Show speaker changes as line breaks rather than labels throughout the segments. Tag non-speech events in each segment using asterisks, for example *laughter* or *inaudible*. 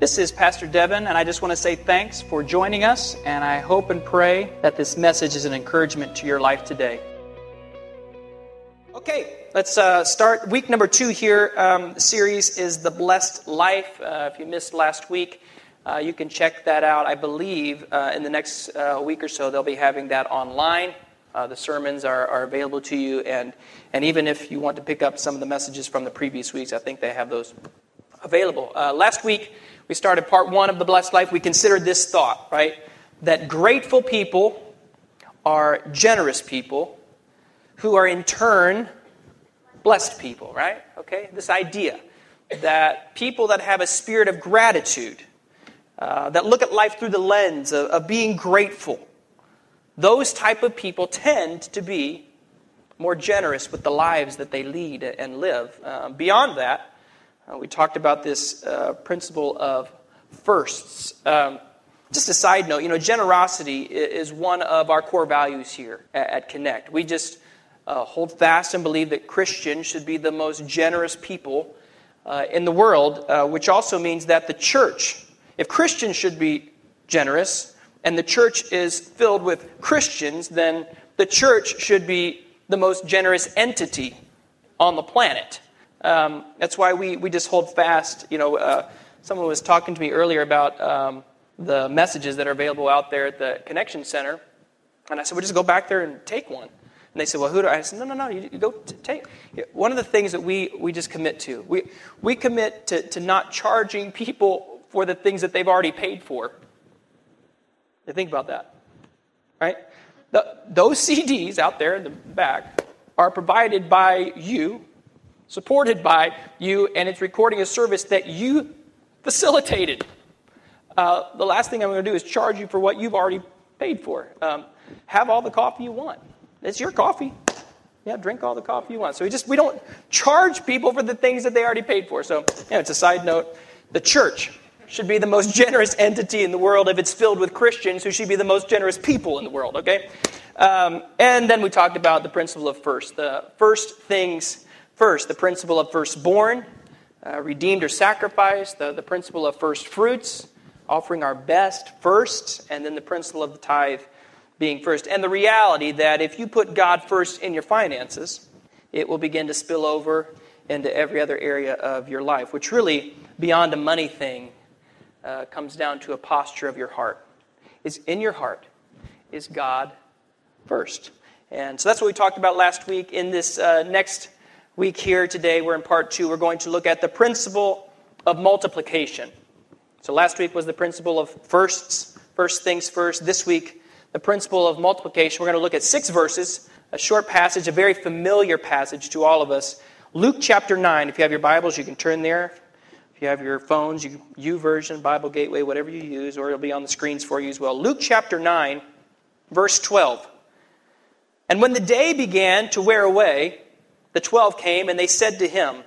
This is Pastor Devin, and I just want to say thanks for joining us, and I hope and pray that this message is an encouragement to your life today. Okay, let's uh, start week number two here. Um, the series is The Blessed Life. Uh, if you missed last week, uh, you can check that out. I believe uh, in the next uh, week or so, they'll be having that online. Uh, the sermons are, are available to you, and, and even if you want to pick up some of the messages from the previous weeks, I think they have those available. last week, we started part one of the blessed life. We considered this thought, right? That grateful people are generous people who are in turn blessed people, right? Okay? This idea that people that have a spirit of gratitude, uh, that look at life through the lens of, of being grateful, those type of people tend to be more generous with the lives that they lead and live. Uh, beyond that, uh, we talked about this uh, principle of firsts. Um, just a side note, you know, generosity is one of our core values here at, at Connect. We just uh, hold fast and believe that Christians should be the most generous people uh, in the world, uh, which also means that the church, if Christians should be generous and the church is filled with Christians, then the church should be the most generous entity on the planet. Um, that's why we, we just hold fast. You know, uh, someone was talking to me earlier about um, the messages that are available out there at the Connection Center. And I said, well, just go back there and take one. And they said, well, who do I? I said, no, no, no, you, you go t- take. One of the things that we, we just commit to, we, we commit to, to not charging people for the things that they've already paid for. You think about that, right? The, those CDs out there in the back are provided by you supported by you, and it's recording a service that you facilitated. Uh, the last thing I'm going to do is charge you for what you've already paid for. Um, have all the coffee you want. It's your coffee. Yeah, drink all the coffee you want. So we just we don't charge people for the things that they already paid for. So yeah, it's a side note. The church should be the most *laughs* generous entity in the world if it's filled with Christians who should be the most generous people in the world. Okay, um, and then we talked about the principle of first. The first things First, the principle of firstborn, uh, redeemed or sacrificed, the, the principle of first fruits, offering our best first, and then the principle of the tithe being first. And the reality that if you put God first in your finances, it will begin to spill over into every other area of your life, which really, beyond a money thing, uh, comes down to a posture of your heart. Is in your heart, is God first? And so that's what we talked about last week. In this uh, next week here today, we're in part two. We're going to look at the principle of multiplication. So last week was the principle of firsts, first things first. This week, the principle of multiplication. We're going to look at six verses, a short passage, a very familiar passage to all of us. Luke chapter 9. If you have your Bibles, you can turn there. If you have your phones, YouVersion, Bible Gateway, whatever you use, or it'll be on the screens for you as well. Luke chapter 9, verse 12. And when the day began to wear away, the twelve came, and they said to him,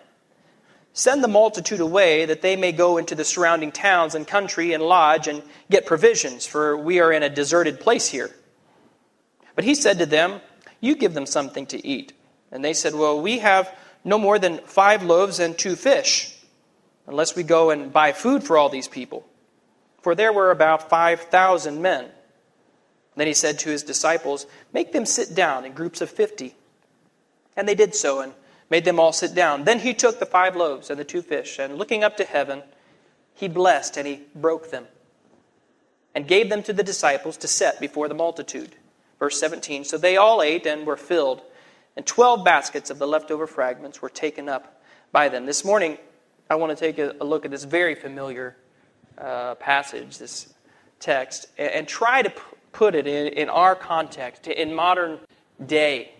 Send the multitude away, that they may go into the surrounding towns and country and lodge and get provisions, for we are in a deserted place here. But he said to them, You give them something to eat. And they said, Well, we have no more than five loaves and two fish, unless we go and buy food for all these people. For there were about 5,000 men. Then he said to his disciples, Make them sit down in groups of fifty. And they did so and made them all sit down. Then he took the five loaves and the two fish, and looking up to heaven, he blessed and he broke them and gave them to the disciples to set before the multitude. Verse 17 So they all ate and were filled, and 12 baskets of the leftover fragments were taken up by them. This morning, I want to take a, look at this very familiar uh, passage, this text, and, try to put it in, in our context, in modern day.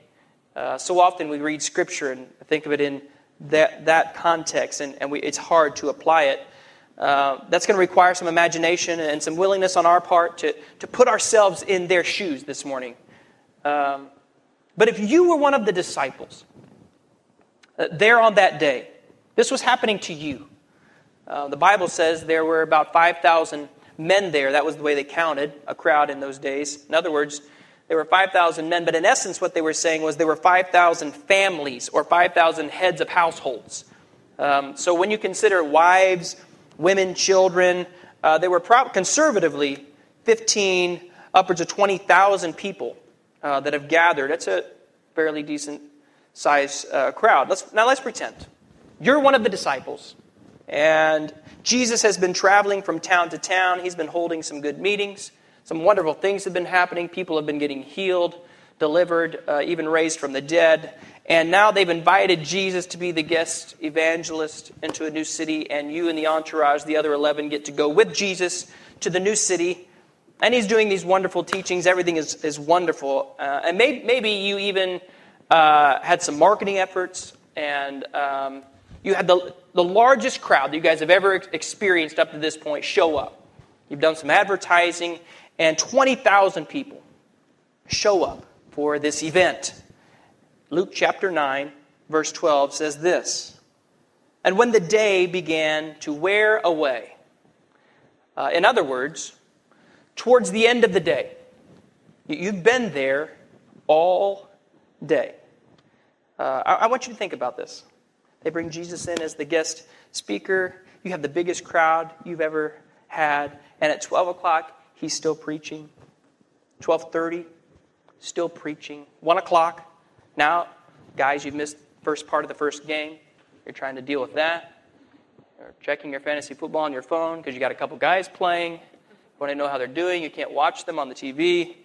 Uh, so often we read Scripture and think of it in that, that context, and, and we, it's hard to apply it. Uh, that's going to require some imagination and some willingness on our part to, to put ourselves in their shoes this morning. Um, but if you were one of the disciples uh, there on that day, this was happening to you. Uh, the Bible says there were about 5,000 men there. That was the way they counted a crowd in those days. In other words, there were 5,000 men, but in essence, what they were saying was there were 5,000 families or 5,000 heads of households. Um, so when you consider wives, women, children. Uh, were pro- conservatively 15, upwards of 20,000 people uh, that have gathered. That's a fairly decent size uh, crowd. Let's, now let's pretend you're one of the disciples, and Jesus has been traveling from town to town. He's been holding some good meetings. Some wonderful things have been happening. People have been getting healed, delivered, uh, even raised from the dead. And now they've invited Jesus to be the guest evangelist into a new city, and you and the entourage, the other 11, get to go with Jesus to the new city. And he's doing these wonderful teachings. Everything is, is wonderful. Uh, and maybe, maybe you even uh, had some marketing efforts, and um, you had the, the largest crowd that you guys have ever experienced up to this point show up. You've done some advertising, and 20,000 people show up for this event. Luke chapter 9, verse 12 says this And when the day began to wear away, uh, in other words, towards the end of the day, you've been there all day. Uh, I, I want you to think about this. They bring Jesus in as the guest speaker. You have the biggest crowd you've ever had. And at 12 o'clock, he's still preaching. 12.30, still preaching. 1 o'clock, now, guys, you've missed first part of the first game. You're trying to deal with that. You're checking your fantasy football on your phone because you got a couple guys playing. You want to know how they're doing. You can't watch them on the TV.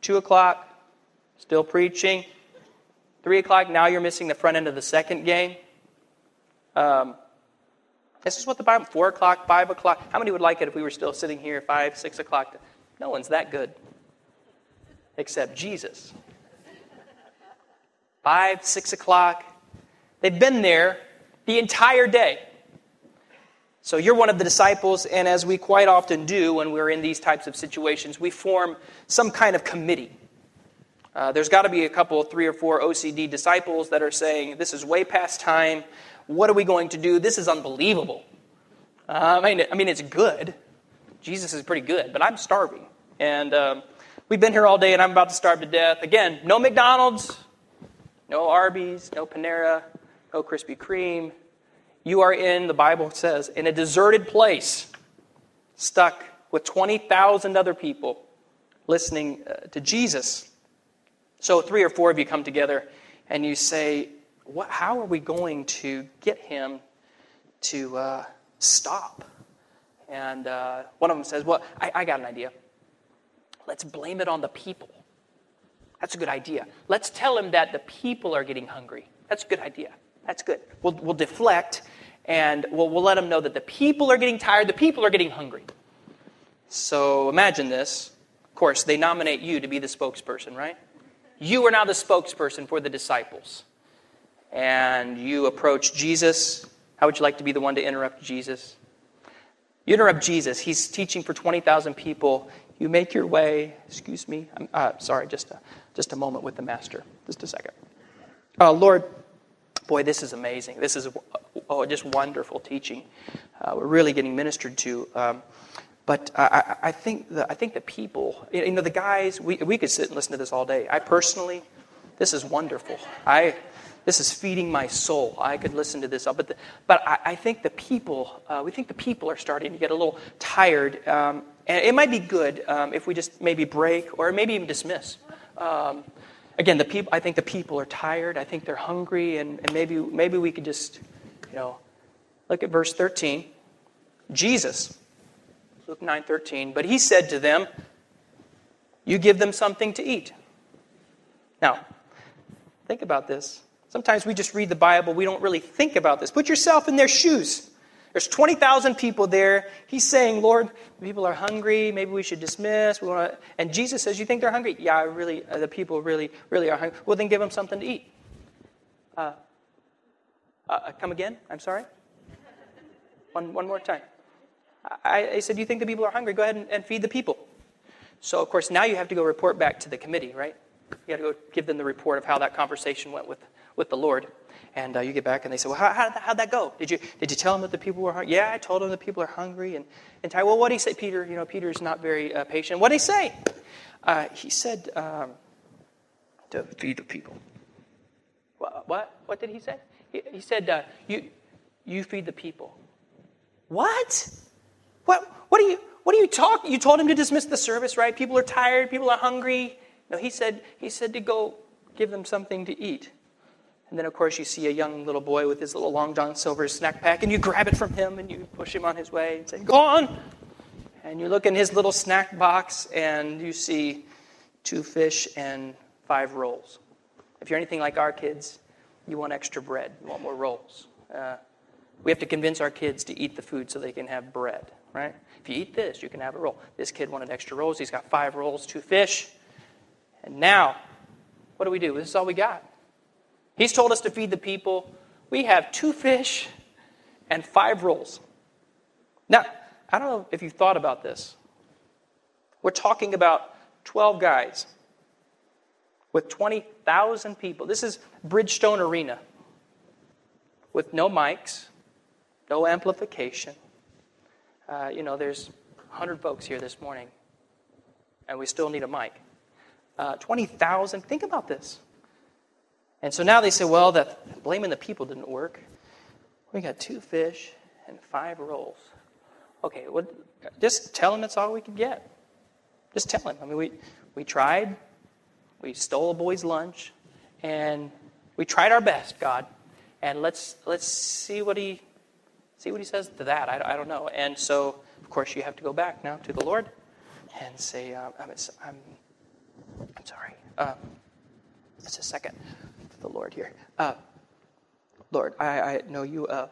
Two o'clock, still preaching. Three o'clock, now you're missing the front end of the second game. Um, this is what the Bible, four o'clock, five o'clock. How many would like it if we were still sitting here five, six o'clock? No one's that good except Jesus five, six o'clock. They've been there the entire day. So you're one of the disciples, and as we quite often do when we're in these types of situations, we form some kind of committee. Uh, there's got to be a couple, three or four OCD disciples that are saying, This is way past time. What are we going to do? This is unbelievable. Uh, I, mean, I mean, it's good. Jesus is pretty good, but I'm starving. And um, we've been here all day, and I'm about to starve to death. Again, no McDonald's, no Arby's, no Panera, no Krispy Kreme. You are in, the Bible says, in a deserted place, stuck with 20,000 other people listening uh, to Jesus. So, three or four of you come together and you say, what, How are we going to get him to uh, stop? And uh, one of them says, Well, I, I got an idea. Let's blame it on the people. That's a good idea. Let's tell him that the people are getting hungry. That's a good idea. That's good. We'll, we'll deflect and we'll, we'll let them know that the people are getting tired, the people are getting hungry. So imagine this. Of course, they nominate you to be the spokesperson, right? You are now the spokesperson for the disciples. And you approach Jesus. How would you like to be the one to interrupt Jesus? You interrupt Jesus. He's teaching for 20,000 people. You make your way, excuse me, I'm uh, sorry, just a, just a moment with the Master. Just a second. Uh, Lord, boy, this is amazing. This is oh, just wonderful teaching. Uh, we're really getting ministered to. Um, but I, I, think the, I think the people, you know, the guys, we, we could sit and listen to this all day. I personally, this is wonderful. I, this is feeding my soul. I could listen to this, but the, but I, I, think the people, uh, we think the people are starting to get a little tired, um, and it might be good um, if we just maybe break or maybe even dismiss. Um, again, the people, I think the people are tired. I think they're hungry, and, and maybe, maybe we could just, you know, look at verse 13. Jesus, Luke 9 13, but he said to them, You give them something to eat. Now, think about this. Sometimes we just read the Bible, we don't really think about this. Put yourself in their shoes. There's 20,000 people there. He's saying, Lord, people are hungry. Maybe we should dismiss. We want to... And Jesus says, You think they're hungry? Yeah, really, uh, the people really, really are hungry. Well, then give them something to eat. Uh, uh, come again? I'm sorry? One, one more time. I, I said, You think the people are hungry? Go ahead and, and feed the people. So, of course, now you have to go report back to the committee, right? You got to go give them the report of how that conversation went with, with the Lord. And uh, you get back and they say, well, how, how, how'd that go? Did you, did you tell them that the people were hungry? Yeah, I told them the people are hungry. And, and Ty, well, what did he say? Peter, you know, Peter's not very uh, patient. What did he say? Uh, he said um, to feed the people. What? What, what did he say? He, he said, uh, you, you feed the people. What? What, what are you, what are you talking? You told him to dismiss the service, right? People are tired, people are hungry. No, he said, he said to go give them something to eat. And then, of course, you see a young little boy with his little Long John Silver snack pack, and you grab it from him and you push him on his way and say, Go on! And you look in his little snack box and you see two fish and five rolls. If you're anything like our kids, you want extra bread, you want more rolls. Uh, we have to convince our kids to eat the food so they can have bread, right? If you eat this, you can have a roll. This kid wanted extra rolls. He's got five rolls, two fish. And now, what do we do? This is all we got. He's told us to feed the people. We have two fish and five rolls. Now, I don't know if you've thought about this. We're talking about 12 guys with 20,000 people. This is Bridgestone Arena with no mics, no amplification. Uh, you know, there's 100 folks here this morning, and we still need a mic. Uh, 20,000, think about this. And so now they say, well, that blaming the people didn't work. We got two fish and five rolls. Okay, well, just tell them that's all we could get. Just tell him. I mean, we, we tried. We stole a boy's lunch. And we tried our best, God. And let's, let's see what he see what he says to that. I, I don't know. And so, of course, you have to go back now to the Lord and say, uh, I'm, I'm, I'm sorry. Uh, just a second the Lord here. Uh, Lord, I, I know you, uh,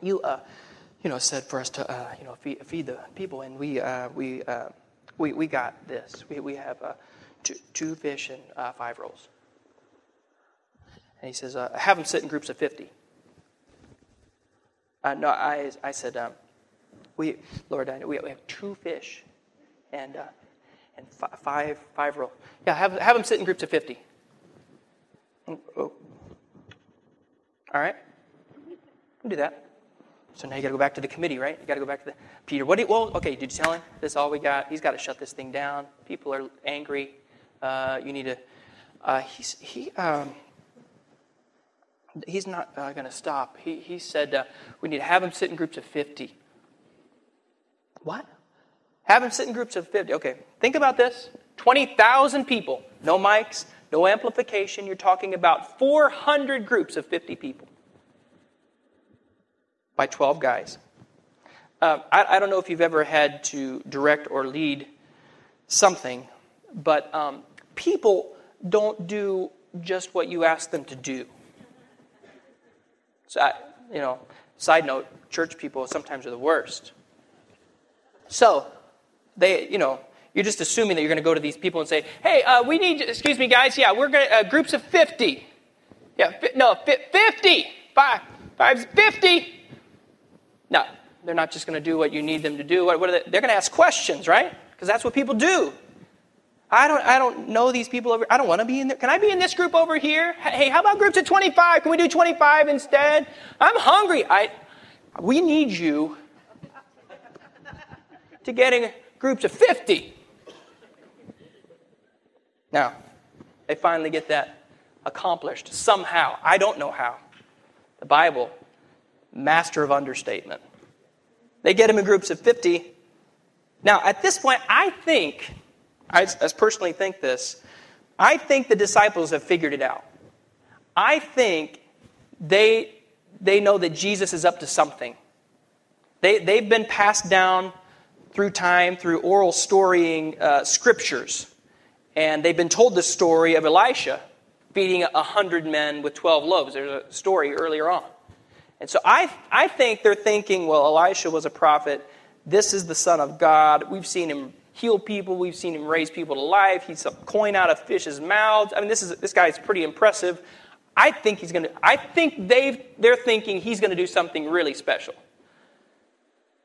you, uh, you know, said for us to, uh, you know, feed, feed, the people, and we, uh, we, uh, we, we got this. We, we have two, two fish and five rolls. And he says, have them sit in groups of 50. no, I, I said, um, we, Lord, I, we have two fish and, and five, five rolls. Yeah, have, have them sit in groups of 50. Oh. All right? We'll do that. So now you got to go back to the committee, right? You got to go back to the Peter. What? Do you, well, okay. Did you tell him this? Is all we got. He's got to shut this thing down. People are angry. Uh, you need to. Uh, he's he. Um, he's not uh, going to stop. He he said uh, we need to have him sit in groups of fifty. What? Have him sit in groups of fifty. Okay. Think about this. Twenty thousand people. No mics no amplification. You're talking about 400 groups of 50 people by 12 guys. Uh, I, I, don't know if you've ever had to direct or lead something, but um, people don't do just what you ask them to do. So, I, you know, side note, church people sometimes are the worst. So, they, you know, you're just assuming that you're going to go to these people and say, hey, uh, we need, excuse me, guys, yeah, we're going to, uh, groups of 50. Yeah, fi- no, fi- 50. Five, five, 50. No, they're not just going to do what you need them to do. What, what they? They're going to ask questions, right? Because that's what people do. I don't, I don't know these people over. I don't want to be in there. Can I be in this group over here? Hey, how about groups of 25? Can we do 25 instead? I'm hungry. I, we need you to getting groups of 50. Now, they finally get that accomplished somehow. I don't know how. The Bible, master of understatement. They get them in groups of 50. Now, at this point, I think, I, I personally think this, I think the disciples have figured it out. I think they, they know that Jesus is up to something. They, they've been passed down through time, through oral storying uh, scriptures. And they've been told the story of Elisha feeding a hundred men with 12 loaves. There's a story earlier on. And so I, I think they're thinking, well, Elisha was a prophet. This is the Son of God. We've seen him heal people. We've seen him raise people to life. He's a coin out of fish's mouths. I mean, this, is, this guy's pretty impressive. I think he's going to, I think they've, they're thinking he's going to do something really special.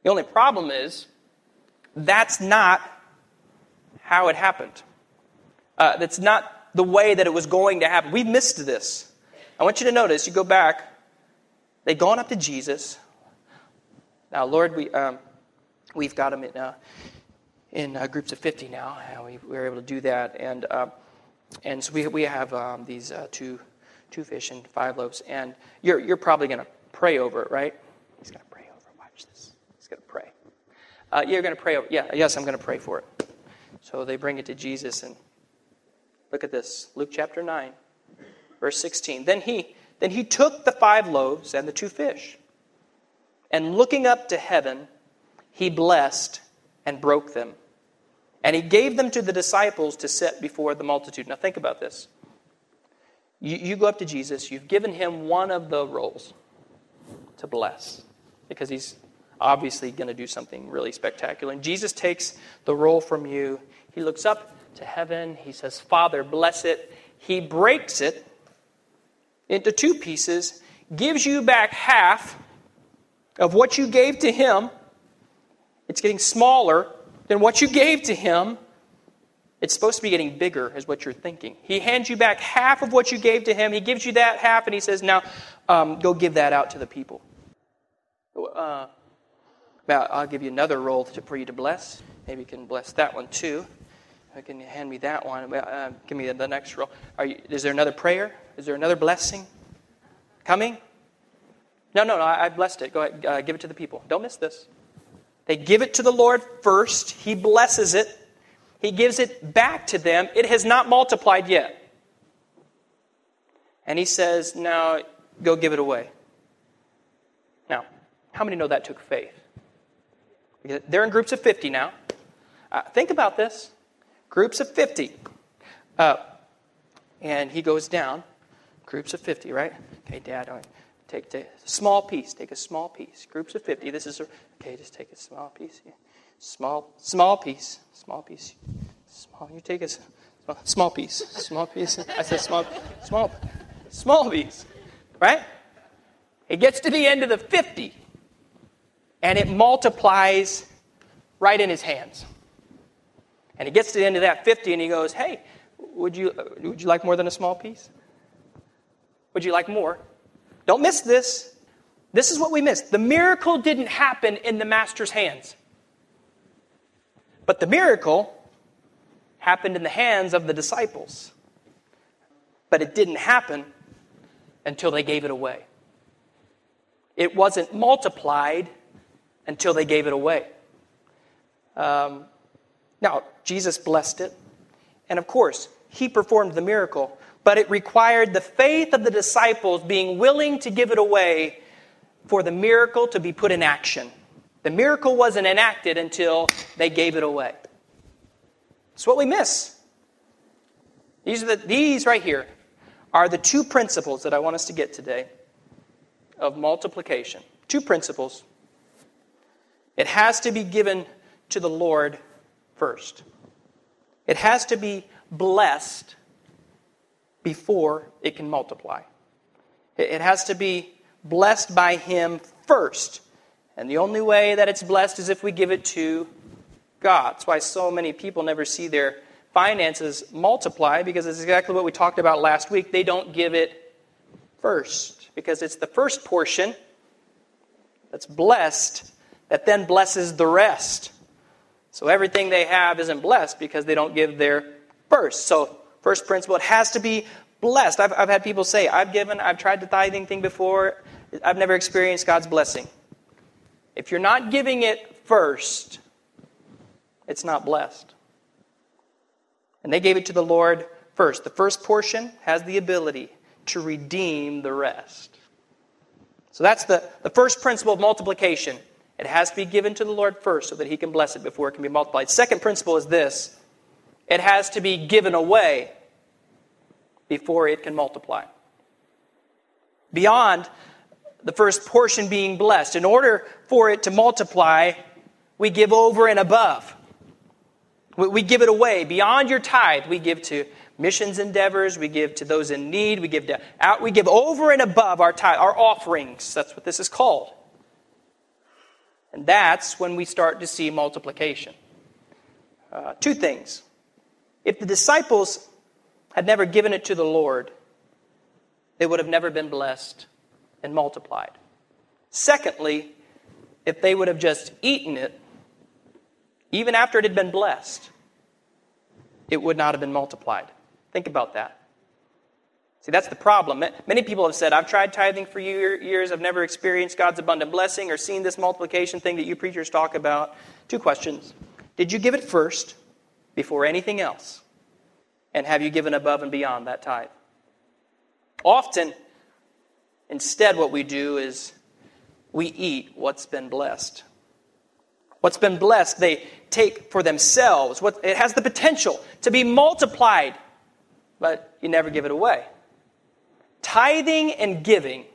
The only problem is that's not how it happened. Uh, that's not the way that it was going to happen. We missed this. I want you to notice, you go back, they'd gone up to Jesus. Now, Lord, we, um, we've got them in, uh, in uh, groups of 50 now. We, we were able to do that. And, uh, and so we, we have um, these uh, two, two fish and five loaves. And you're, you're probably going to pray over it, right? He's going to pray over it. Watch this. He's going to pray. Uh, you're going to pray. Over, yeah, yes, I'm going to pray for it. So they bring it to Jesus and look at this. Luke chapter 9, verse 16. Then he, then he took the five loaves and the two fish, and looking up to heaven, he blessed and broke them. And he gave them to the disciples to set before the multitude. Now think about this. You, you go up to Jesus, you've given him one of the rolls to bless because he's obviously going to do something really spectacular. And Jesus takes the roll from you. He looks up to heaven. He says, Father, bless it. He breaks it into two pieces, gives you back half of what you gave to him. It's getting smaller than what you gave to him. It's supposed to be getting bigger, is what you're thinking. He hands you back half of what you gave to him. He gives you that half, and he says, Now, um, go give that out to the people. Uh, I'll give you another roll to, for you to bless. Maybe you can bless that one too. Can you hand me that one. Uh, give me the next roll. You, is there another prayer? Is there another blessing coming? No, no, no. I, I blessed it. Go ahead. Uh, give it to the people. Don't miss this. They give it to the Lord first. He blesses it. He gives it back to them. It has not multiplied yet. And he says, Now go give it away. Now, how many know that took faith? They're in groups of 50 now. Uh, think about this groups of 50. Uh, and he goes down, groups of 50, right? Okay, Dad, take, take a small piece. Take a small piece. Groups of 50. This is, a, okay, just take a small piece. Yeah. Small, small piece. Small piece. Small, you take a small, small piece. Small piece. I said small, small, small piece. Right? It gets to the end of the 50 and it multiplies right in his hands. And he gets to the end of that 50 and he goes, Hey, would you, would you like more than a small piece? Would you like more? Don't miss this. This is what we missed. The miracle didn't happen in the master's hands, but the miracle happened in the hands of the disciples. But it didn't happen until they gave it away. It wasn't multiplied until they gave it away. Um, now, Jesus blessed it. And of course, he performed the miracle. But it required the faith of the disciples being willing to give it away for the miracle to be put in action. The miracle wasn't enacted until they gave it away. It's what we miss. These, are the, these right here are the two principles that I want us to get today of multiplication. Two principles it has to be given to the Lord first. It has to be blessed before it can multiply. It has to be blessed by Him first. And the only way that it's blessed is if we give it to God. That's why so many people never see their finances multiply because it's exactly what we talked about last week. They don't give it first because it's the first portion that's blessed that then blesses the rest. So everything they have isn't blessed because they don't give their first. So, first principle, it has to be blessed. I've, I've had people say, I've given, I've tried the tithing thing before, I've never experienced God's blessing. If you're not giving it first, it's not blessed. And they gave it to the Lord first. The first portion has the ability to redeem the rest. So that's the, the first principle of multiplication. It has to be given to the Lord first so that He can bless it before it can be multiplied. Second principle is this it has to be given away before it can multiply. Beyond the first portion being blessed, in order for it to multiply, we give over and above. We give it away. Beyond your tithe, we give to missions endeavors, we give to those in need, we give to out, we give over and above our tithe, our offerings. That's what this is called. And that's when we start to see multiplication. Uh, two things. If the disciples had never given it to the Lord, they would have never been blessed and multiplied. Secondly, if they would have just eaten it, even after it had been blessed, it would not have been multiplied. Think about that. See, that's the problem. Many people have said, I've tried tithing for years, I've never experienced God's abundant blessing or seen this multiplication thing that you preachers talk about. Two questions Did you give it first before anything else? And have you given above and beyond that tithe? Often, instead, what we do is we eat what's been blessed. What's been blessed, they take for themselves. What, it has the potential to be multiplied, but you never give it away. Tithing and giving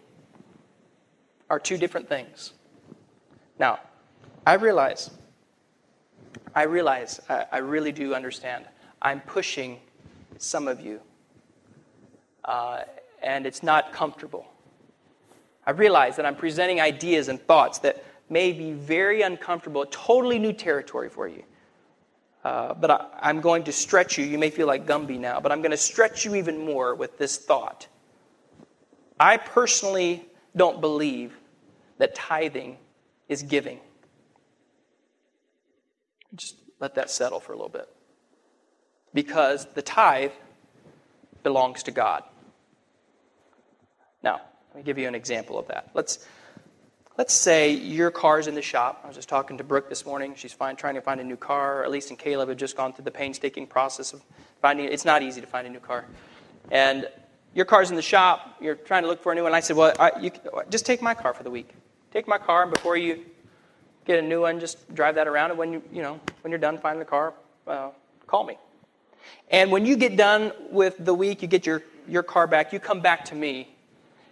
are two different things. Now, I realize, I realize, I, I really do understand. I'm pushing some of you, uh, and it's not comfortable. I realize that I'm presenting ideas and thoughts that may be very uncomfortable, totally new territory for you. Uh, but I, am going to stretch you. You may feel like Gumby now, but I'm going to stretch you even more with this thought. I personally don't believe that tithing is giving. Just let that settle for a little bit. Because the tithe belongs to God. Now, let me give you an example of that. Let's, let's say your car's in the shop. I was just talking to Brooke this morning. She's trying to find a new car, or at least in Caleb had just gone through the painstaking process of finding it. It's not easy to find a new car. And your car's in the shop, you're trying to look for a new one. I said, well, I, you, just take my car for the week. Take my car, and before you get a new one, just drive that around. And when you, you know, when you're done finding the car, uh, call me. And when you get done with the week, you get your, your car back, you come back to me,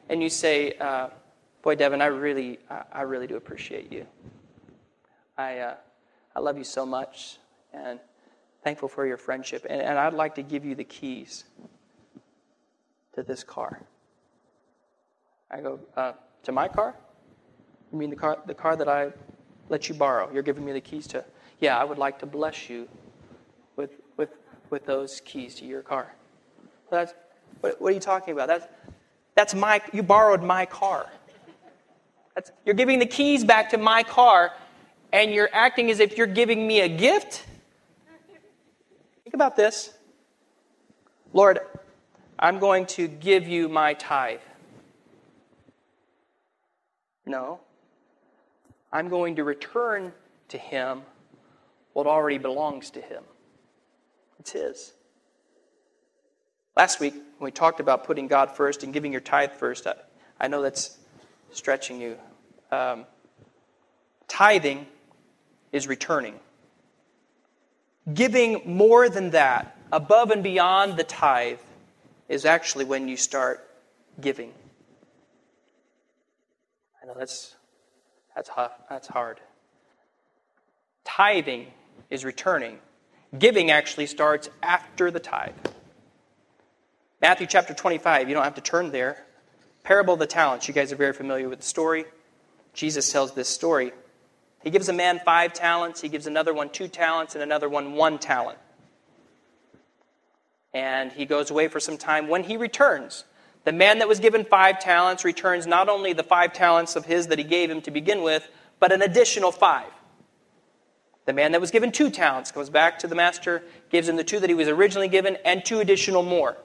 and you say, uh, boy, Devin, I really, I really do appreciate you. I, uh, I love you so much, and thankful for your friendship. And, and I'd like to give you the keys to this car? I go, uh, to my car? You mean the car, the car that I let you borrow? You're giving me the keys to? Yeah, I would like to bless you with, with, with those keys to your car. That's, what, what are you talking about? That's, that's my, you borrowed my car. That's, you're giving the keys back to my car, and you're acting as if you're giving me a gift? Think about this. Lord, I'm going to give you my tithe. No. I'm going to return to him what already belongs to him. It's his. Last week, when we talked about putting God first and giving your tithe first, I, I know that's stretching you. Um, tithing is returning. Giving more than that, above and beyond the tithe, is actually when you start giving. I know that's, that's, that's hard. Tithing is returning. Giving actually starts after the tithe. Matthew chapter 25, you don't have to turn there. Parable of the talents. You guys are very familiar with the story. Jesus tells this story. He gives a man five talents, he gives another one two talents, and another one one talent and he goes away for some time. When he returns, the man that was given five talents returns not only the five talents of his that he gave him to begin with, but an additional five. The man that was given two talents goes back to the master, gives him the two that he was originally given, and two additional more.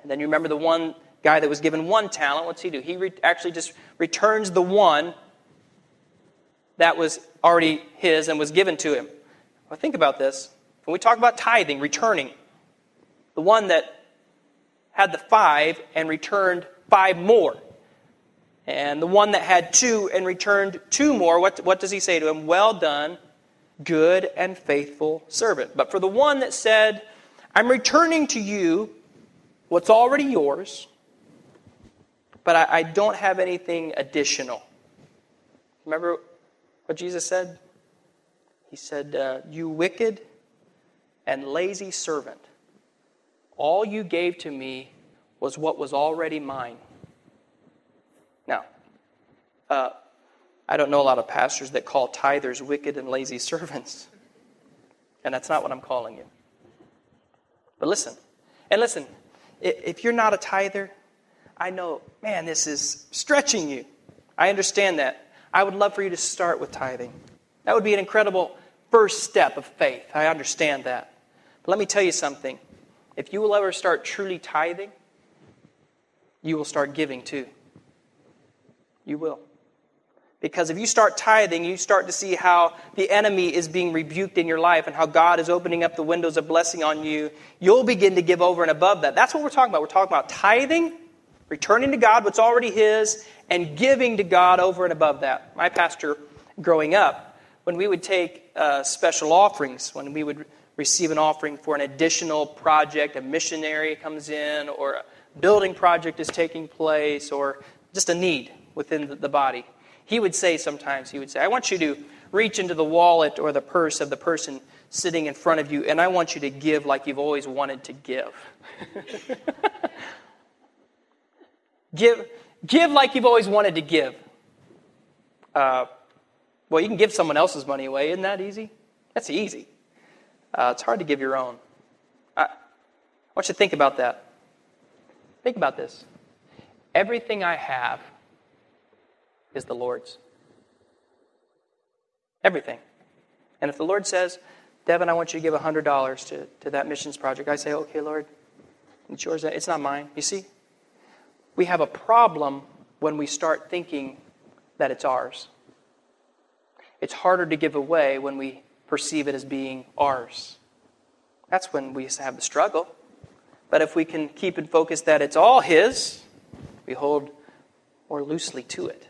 And then you remember the one guy that was given one talent. What's he do? He re- actually just returns the one that was already his and was given to him. Well, think about this. When we talk about tithing, returning, the one that had the five and returned five more. And the one that had two and returned two more, what, what does he say to him? Well done, good and faithful servant. But for the one that said, I'm returning to you what's already yours, but I, I don't have anything additional. Remember what Jesus said? He said, uh, You wicked and lazy servant. All you gave to me was what was already mine. Now, uh, I don't know a lot of pastors that call tithers wicked and lazy *laughs* servants. And that's not what I'm calling you. But listen, and listen, if you're not a tither, I know, man, this is stretching you. I understand that. I would love for you to start with tithing. That would be an incredible first step of faith. I understand that. But let me tell you something if you will ever start truly tithing, you will start giving too. You will. Because if you start tithing, you start to see how the enemy is being rebuked in your life and how God is opening up the windows of blessing on you. You'll begin to give over and above that. That's what we're talking about. We're talking about tithing, returning to God what's already His, and giving to God over and above that. My pastor, growing up, when we would take uh, special offerings, when we would receive an offering for an additional project, a missionary comes in, or a building project is taking place, or just a need within the body he would say sometimes, he would say, I want you to reach into the wallet or the purse of the person sitting in front of you, and I want you to give like you've always wanted to give. *laughs* give, give like you've always wanted to give. Uh, well, you can give someone else's money away. Isn't that easy? That's easy. Uh, it's hard to give your own. I, I want you to think about that. Think about this. Everything I have is the Lord's. Everything. And if the Lord says, Devin, I want you to give $100 to, to that missions project, I say, okay, Lord, it's yours. It's not mine. You see? We have a problem when we start thinking that it's ours. It's harder to give away when we perceive it as being ours. That's when we have the struggle. But if we can keep in focus that it's all His, we hold more loosely to it.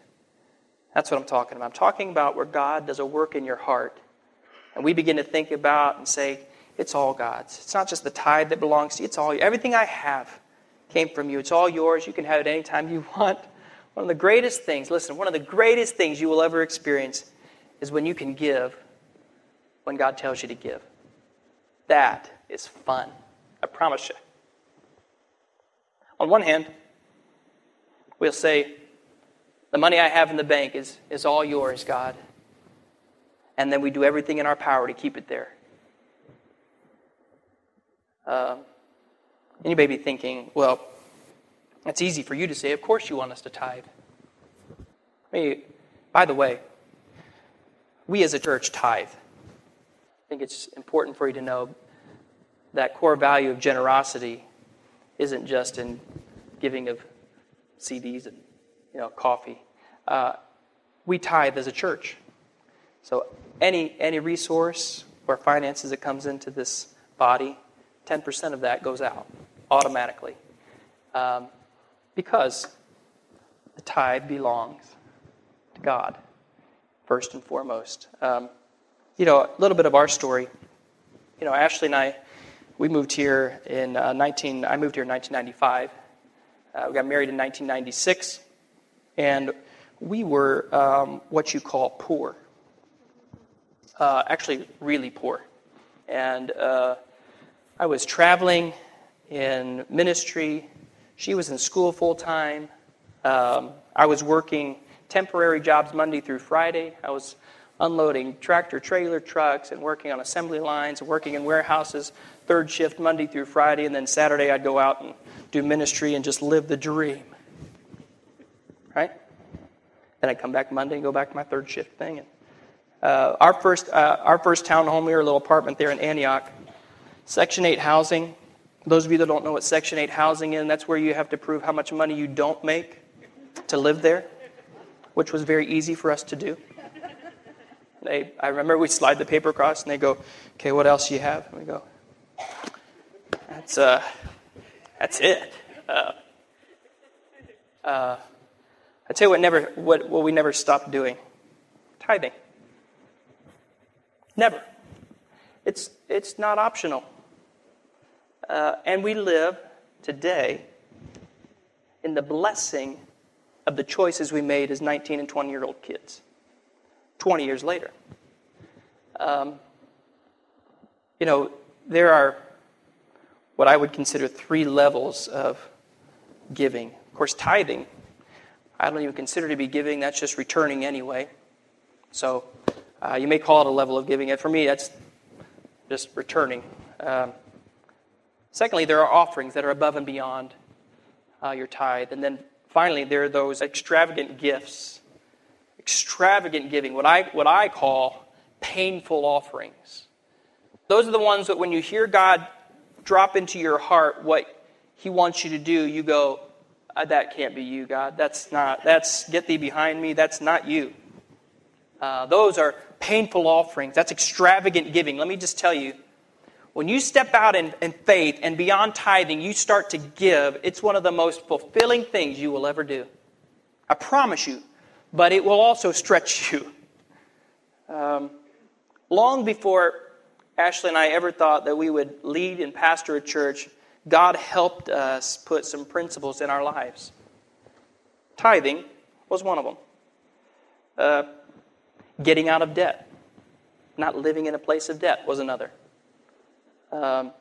That's what I'm talking about. I'm talking about where God does a work in your heart. And we begin to think about and say, it's all God's. It's not just the tithe that belongs to you, it's all you. everything I have came from you. It's all yours. You can have it anytime you *laughs* want. One of the greatest things, listen, one of the greatest things you will ever experience is when you can give when God tells you to give. That is fun. I promise you. On one hand, we'll say, the money I have in the bank is, is all yours, God. And then we do everything in our power to keep it there. Uh, and you may be thinking, well, that's easy for you to say. Of course you want us to tithe. I mean, by the way, we as a church tithe. I think it's important for you to know that core value of generosity isn't just in giving of CDs and you know, coffee. Uh, we tithe as a church. So any, any resource or finances that comes into this body, 10% of that goes out automatically. Um, because the tithe belongs to God, first and foremost. Um, you know, a little bit of our story. You know, Ashley and I, we moved here in uh, 19, I moved here in 1995. Uh, we got married in 1996 and we were um, what you call poor. Uh, actually, really poor. And uh, I was traveling in ministry. She was in school full time. Um, I was working temporary jobs Monday through Friday. I was unloading tractor trailer trucks and working on assembly lines and working in warehouses third shift Monday through Friday. And then Saturday, I'd go out and do ministry and just live the dream. Right? Then I'd come back Monday and go back to my third shift thing. And, uh, our, first, uh, our first townhome here, a little apartment there in Antioch, Section 8 housing. Those of you that don't know what Section 8 housing is, that's where you have to prove how much money you don't make to live there, which was very easy for us to do. They, I remember we slide the paper across and they go, okay, what else do you have? And we go, that's, uh, that's it. Uh, uh, I tell you what, never, what, what we never stopped doing tithing. Never. It's, it's not optional. Uh, and we live today in the blessing of the choices we made as 19 and 20 year old kids, 20 years later. Um, you know, there are what I would consider three levels of giving. Of course, tithing I don't even consider to be giving, that's just returning anyway. So uh, you may call it a level of giving. And for me, that's just returning. Um, secondly, there are offerings that are above and beyond uh, your tithe. And then finally, there are those extravagant gifts, extravagant giving, what I, what I call painful offerings. Those are the ones that when you hear God drop into your heart what He wants you to do, you go, uh, that can't be you, God. That's not, that's, get thee behind me. That's not you. Uh, those are painful offerings. That's extravagant giving. Let me just tell you, when you step out in, in faith and beyond tithing, you start to give, it's one of the most fulfilling things you will ever do. I promise you. But it will also stretch *laughs* you. Um, long before Ashley and I ever thought that we would lead and pastor a church, God helped us put some principles in our lives. Tithing was one of them. Uh, getting out of debt, not living in a place of debt was another. Um,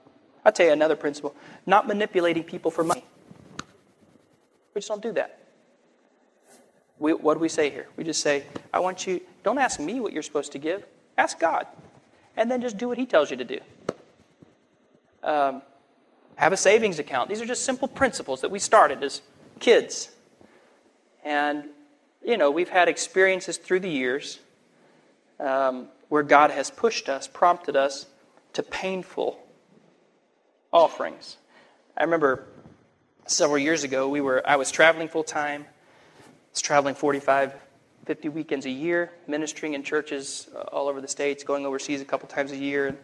I'll tell you another principle not manipulating people for money. We just don't do that. We, what do we say here? We just say, I want you, don't ask me what you're supposed to give, ask God. And then just do what He tells you to do. Um, have a savings account. These are just simple principles that we started as kids. And, you know, we've had experiences through the years um, where God has pushed us, prompted us to painful offerings. I remember several years ago, we were, I was traveling full time. I traveling 45, 50 weekends a year, ministering in churches all over the States, going overseas a couple times a year.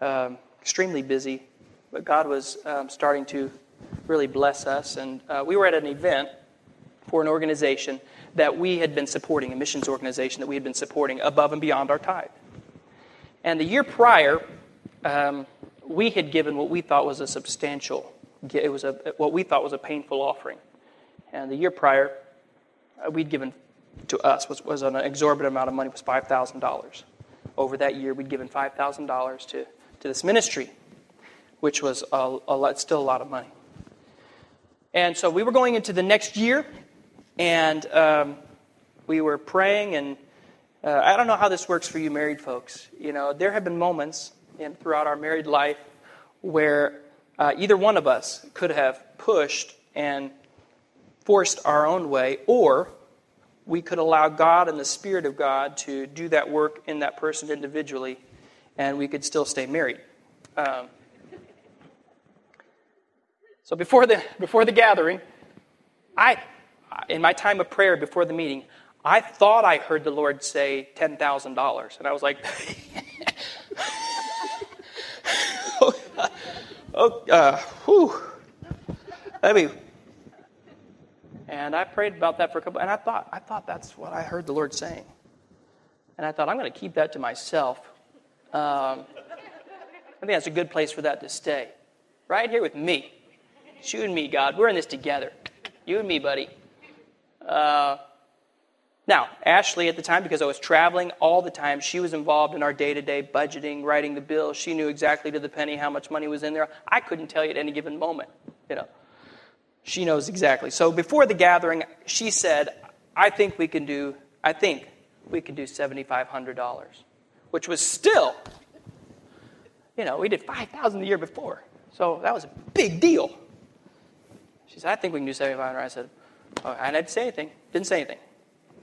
Um, extremely busy but God was um, starting to really bless us. And uh, we were at an event for an organization that we had been supporting, a missions organization that we had been supporting above and beyond our tithe. And the year prior, um, we had given what we thought was a substantial, it was a, what we thought was a painful offering. And the year prior, uh, we'd given to us was, was an exorbitant amount of money, was $5,000. Over that year, we'd given $5,000 to, to this ministry which was a, a lot, still a lot of money. And so we were going into the next year, and um, we were praying, and uh, I don't know how this works for you married folks. You know, there have been moments in, throughout our married life where uh, either one of us could have pushed and forced our own way, or we could allow God and the Spirit of God to do that work in that person individually, and we could still stay married. Um, so before the, before the gathering, I, in my time of prayer before the meeting, I thought I heard the Lord say $10,000. And I was like, oh, *laughs* oh uh, whew. I mean, and I prayed about that for a couple, and I thought, I thought that's what I heard the Lord saying. And I thought, I'm going to keep that to myself. Um, I think that's a good place for that to stay. Right here with me. You and me, God. We're in this together. You and me, buddy. Uh, now, Ashley, at the time, because I was traveling all the time, she was involved in our day to day budgeting, writing the bills. She knew exactly to the penny how much money was in there. I couldn't tell you at any given moment. You know, she knows exactly. So before the gathering, she said, "I think we can do. I think we can do seventy five hundred dollars," which was still, you know, we did five thousand the year before, so that was a big deal. She said, I think we can do 7,500. I said, oh, I didn't say anything. Didn't say anything.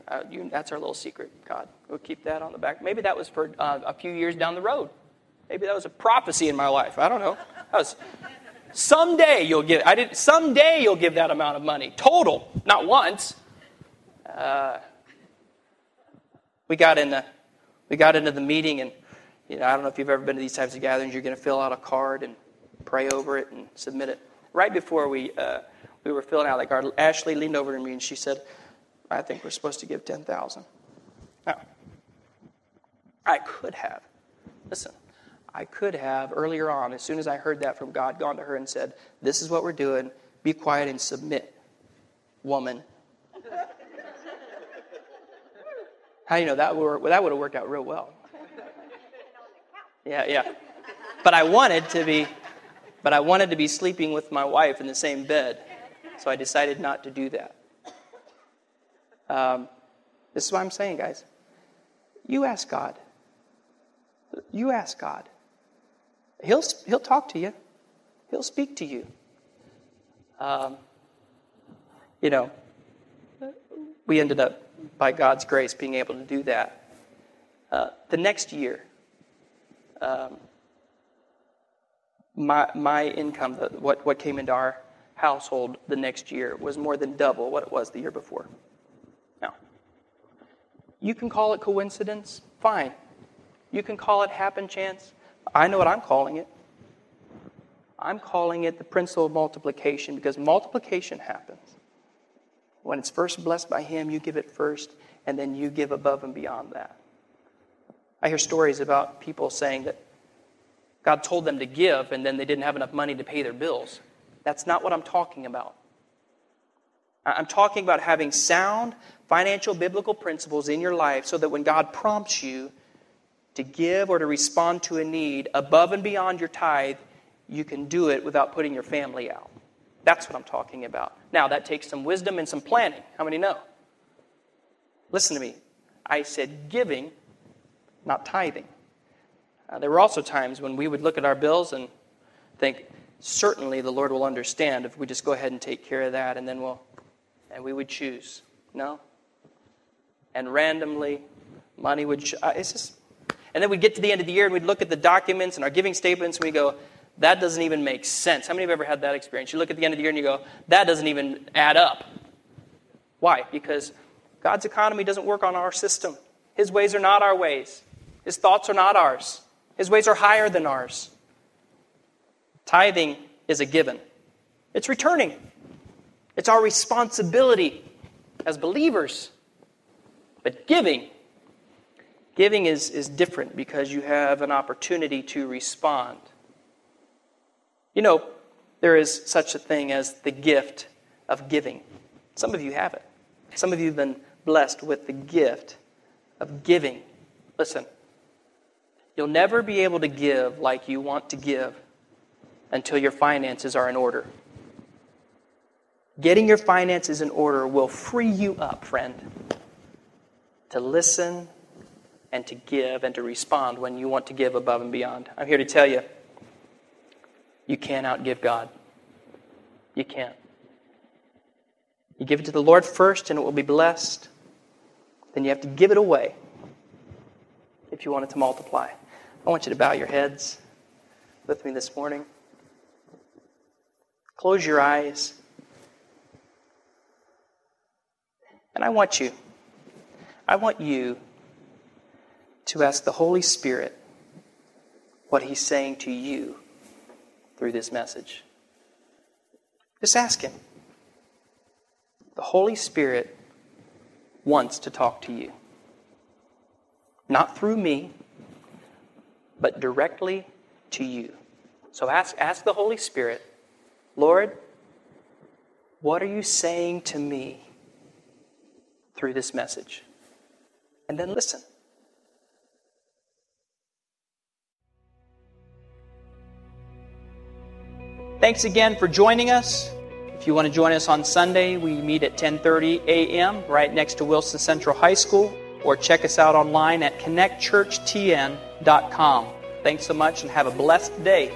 Uh, you, that's our little secret, God. We'll keep that on the back. Maybe that was for uh, a few years down the road. Maybe that was a prophecy in my life. I don't know. That was someday you'll give. I did. Someday you'll give that amount of money total, not once. Uh, we got in the, we got into the meeting, and you know, I don't know if you've ever been to these types of gatherings. You're going to fill out a card and pray over it and submit it. Right before we uh, we were filling out, like our Ashley leaned over to me and she said, I think we're supposed to give 10,000. Now, I could have, listen, I could have earlier on, as soon as I heard that from God, gone to her and said, This is what we're doing. Be quiet and submit, woman. *laughs* How do you know that would, that would have worked out real well? Yeah, yeah. But I wanted to be, but I wanted to be sleeping with my wife in the same bed. So I decided not to do that. Um, this is what I'm saying, guys. You ask God. You ask God. He'll, he'll talk to you, He'll speak to you. Um, you know, we ended up, by God's grace, being able to do that. Uh, the next year, um, my, my income, the, what, what came into our household the next year was more than double what it was the year before. Now, you can call it coincidence, fine. You can call it happen chance. I know what I'm calling it. I'm calling it the principle of multiplication because multiplication happens. When it's first blessed by Him, you give it first, and then you give above and beyond that. I hear stories about people saying that God told them to give, and then they didn't have enough money to pay their bills. That's not what I'm talking about. I'm talking about having sound financial biblical principles in your life so that when God prompts you to give or to respond to a need above and beyond your tithe, you can do it without putting your family out. That's what I'm talking about. Now, that takes some wisdom and some planning. How many know? Listen to me. I said giving, not tithing. Uh, there were also times when we would look at our bills and think, certainly the Lord will understand if we just go ahead and take care of that and then we'll, and we would choose. No? And randomly, money would, uh, it's just, and then we'd get to the end of the year and we'd look at the documents and our giving statements and we go, that doesn't even make sense. How many of you have ever had that experience? You look at the end of the year and you go, that doesn't even add up. Why? Because God's economy doesn't work on our system. His ways are not our ways. His thoughts are not ours. His ways are higher than ours. Tithing is a given, it's returning. It's our responsibility as believers. But giving, giving is, is different because you have an opportunity to respond. You know, there is such a thing as the gift of giving. Some of you have it. Some of you have been blessed with the gift of giving. Listen, you'll never be able to give like you want to give until your finances are in order. Getting your finances in order will free you up, friend, to listen and to give and to respond when you want to give above and beyond. I'm here to tell you you can't outgive God. You can't. You give it to the Lord first and it will be blessed. Then you have to give it away if you want it to multiply. I want you to bow your heads with me this morning. Close your eyes. And I want you, I want you to ask the Holy Spirit what He's saying to you through this message. Just ask Him. The Holy Spirit wants to talk to you. Not through me, but directly to you. So ask, ask the Holy Spirit, Lord, what are you saying to me through this message? And then listen. Thanks again for joining us. If you want to join us on Sunday, we meet at 10:30 a.m. right next to Wilson Central High School or check us out online at connectchurchtn.com. Thanks so much and have a blessed day.